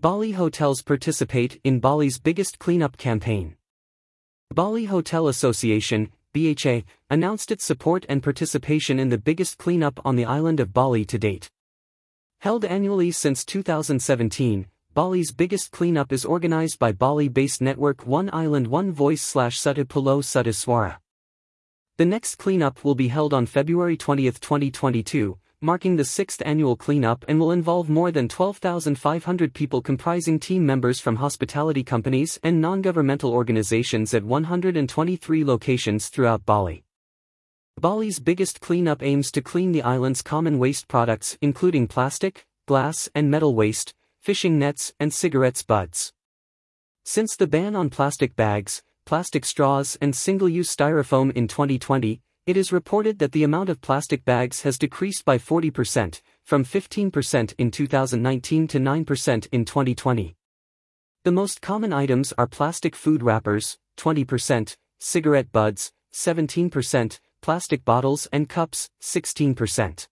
Bali hotels participate in Bali's biggest cleanup campaign. Bali Hotel Association, BHA, announced its support and participation in the biggest cleanup on the island of Bali to date. Held annually since 2017, Bali's biggest cleanup is organized by Bali-based network One Island One Voice slash Satu Pulau Satu Suara. The next cleanup will be held on February 20, 2022, marking the sixth annual cleanup and will involve more than 12,500 people comprising team members from hospitality companies and non-governmental organizations at 123 locations throughout Bali. Bali's biggest cleanup aims to clean the island's common waste products including plastic, glass and metal waste, fishing nets and cigarettes butts. Since the ban on plastic bags, plastic straws and single-use styrofoam in 2020, it is reported that the amount of plastic bags has decreased by 40%, from 15% in 2019 to 9% in 2020. The most common items are plastic food wrappers, 20%, cigarette butts, 17%, plastic bottles and cups, 16%.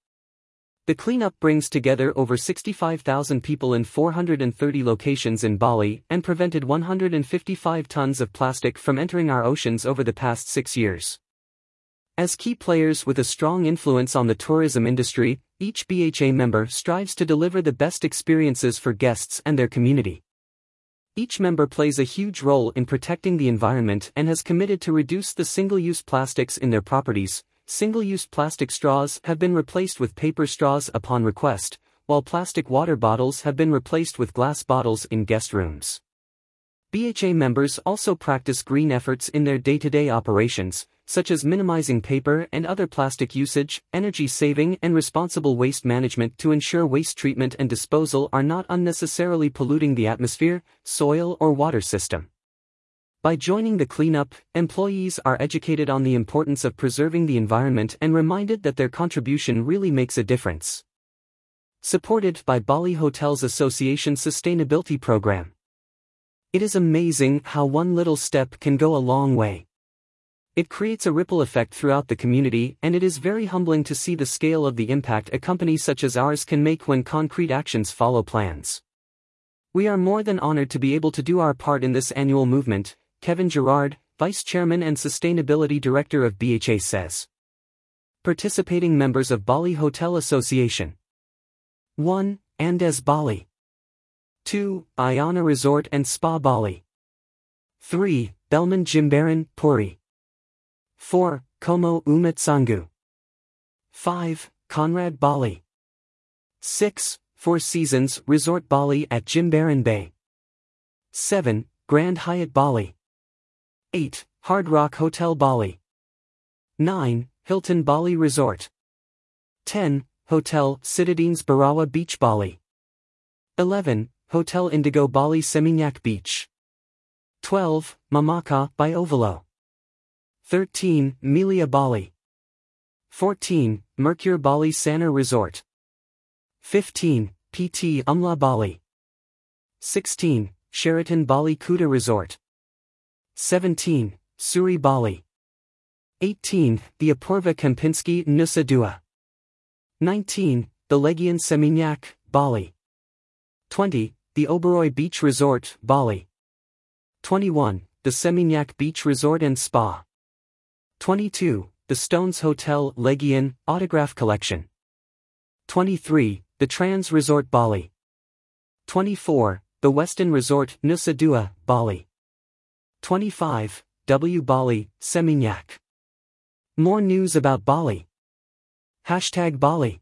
The cleanup brings together over 65,000 people in 430 locations in Bali and prevented 155 tons of plastic from entering our oceans over the past six years. As key players with a strong influence on the tourism industry, each BHA member strives to deliver the best experiences for guests and their community. Each member plays a huge role in protecting the environment and has committed to reduce the single-use plastics in their properties, Single-use plastic straws have been replaced with paper straws upon request, while plastic water bottles have been replaced with glass bottles in guest rooms. BHA members also practice green efforts in their day-to-day operations, such as minimizing paper and other plastic usage, energy saving and responsible waste management to ensure waste treatment and disposal are not unnecessarily polluting the atmosphere, soil or water system. By joining the cleanup, employees are educated on the importance of preserving the environment and reminded that their contribution really makes a difference. Supported by Bali Hotels Association Sustainability Program. It is amazing how one little step can go a long way. It creates a ripple effect throughout the community, and it is very humbling to see the scale of the impact a company such as ours can make when concrete actions follow plans. We are more than honored to be able to do our part in this annual movement, Kevin Gerard, Vice Chairman and Sustainability Director of BHA says. Participating members of Bali Hotel Association 1. Andaz Bali 2. Ayana Resort and Spa Bali 3. Belmond Jimbaran, Puri 4. Como Uma Canggu 5. Conrad Bali 6. Four Seasons Resort Bali at Jimbaran Bay 7. Grand Hyatt Bali 8. Hard Rock Hotel Bali. 9. Hilton Bali Resort. 10. Hotel Citadines Berawa Beach Bali. 11. Hotel Indigo Bali Seminyak Beach. 12. Mamaka by Ovolo. 13. Melia Bali. 14. Mercure Bali Sanur Resort. 15. PT Umla Bali. 16. Sheraton Bali Kuta Resort. 17. Suri Bali. 18. The Apurva Kempinski Nusa Dua. 19. The Legian Seminyak, Bali. 20. The Oberoi Beach Resort, Bali. 21. The Seminyak Beach Resort and Spa. 22. The Stones Hotel, Legian, Autograph Collection. 23. The Trans Resort Bali. 24. The Westin Resort, Nusa Dua, Bali. 25. W. Bali, Seminyak. More news about Bali. Hashtag Bali.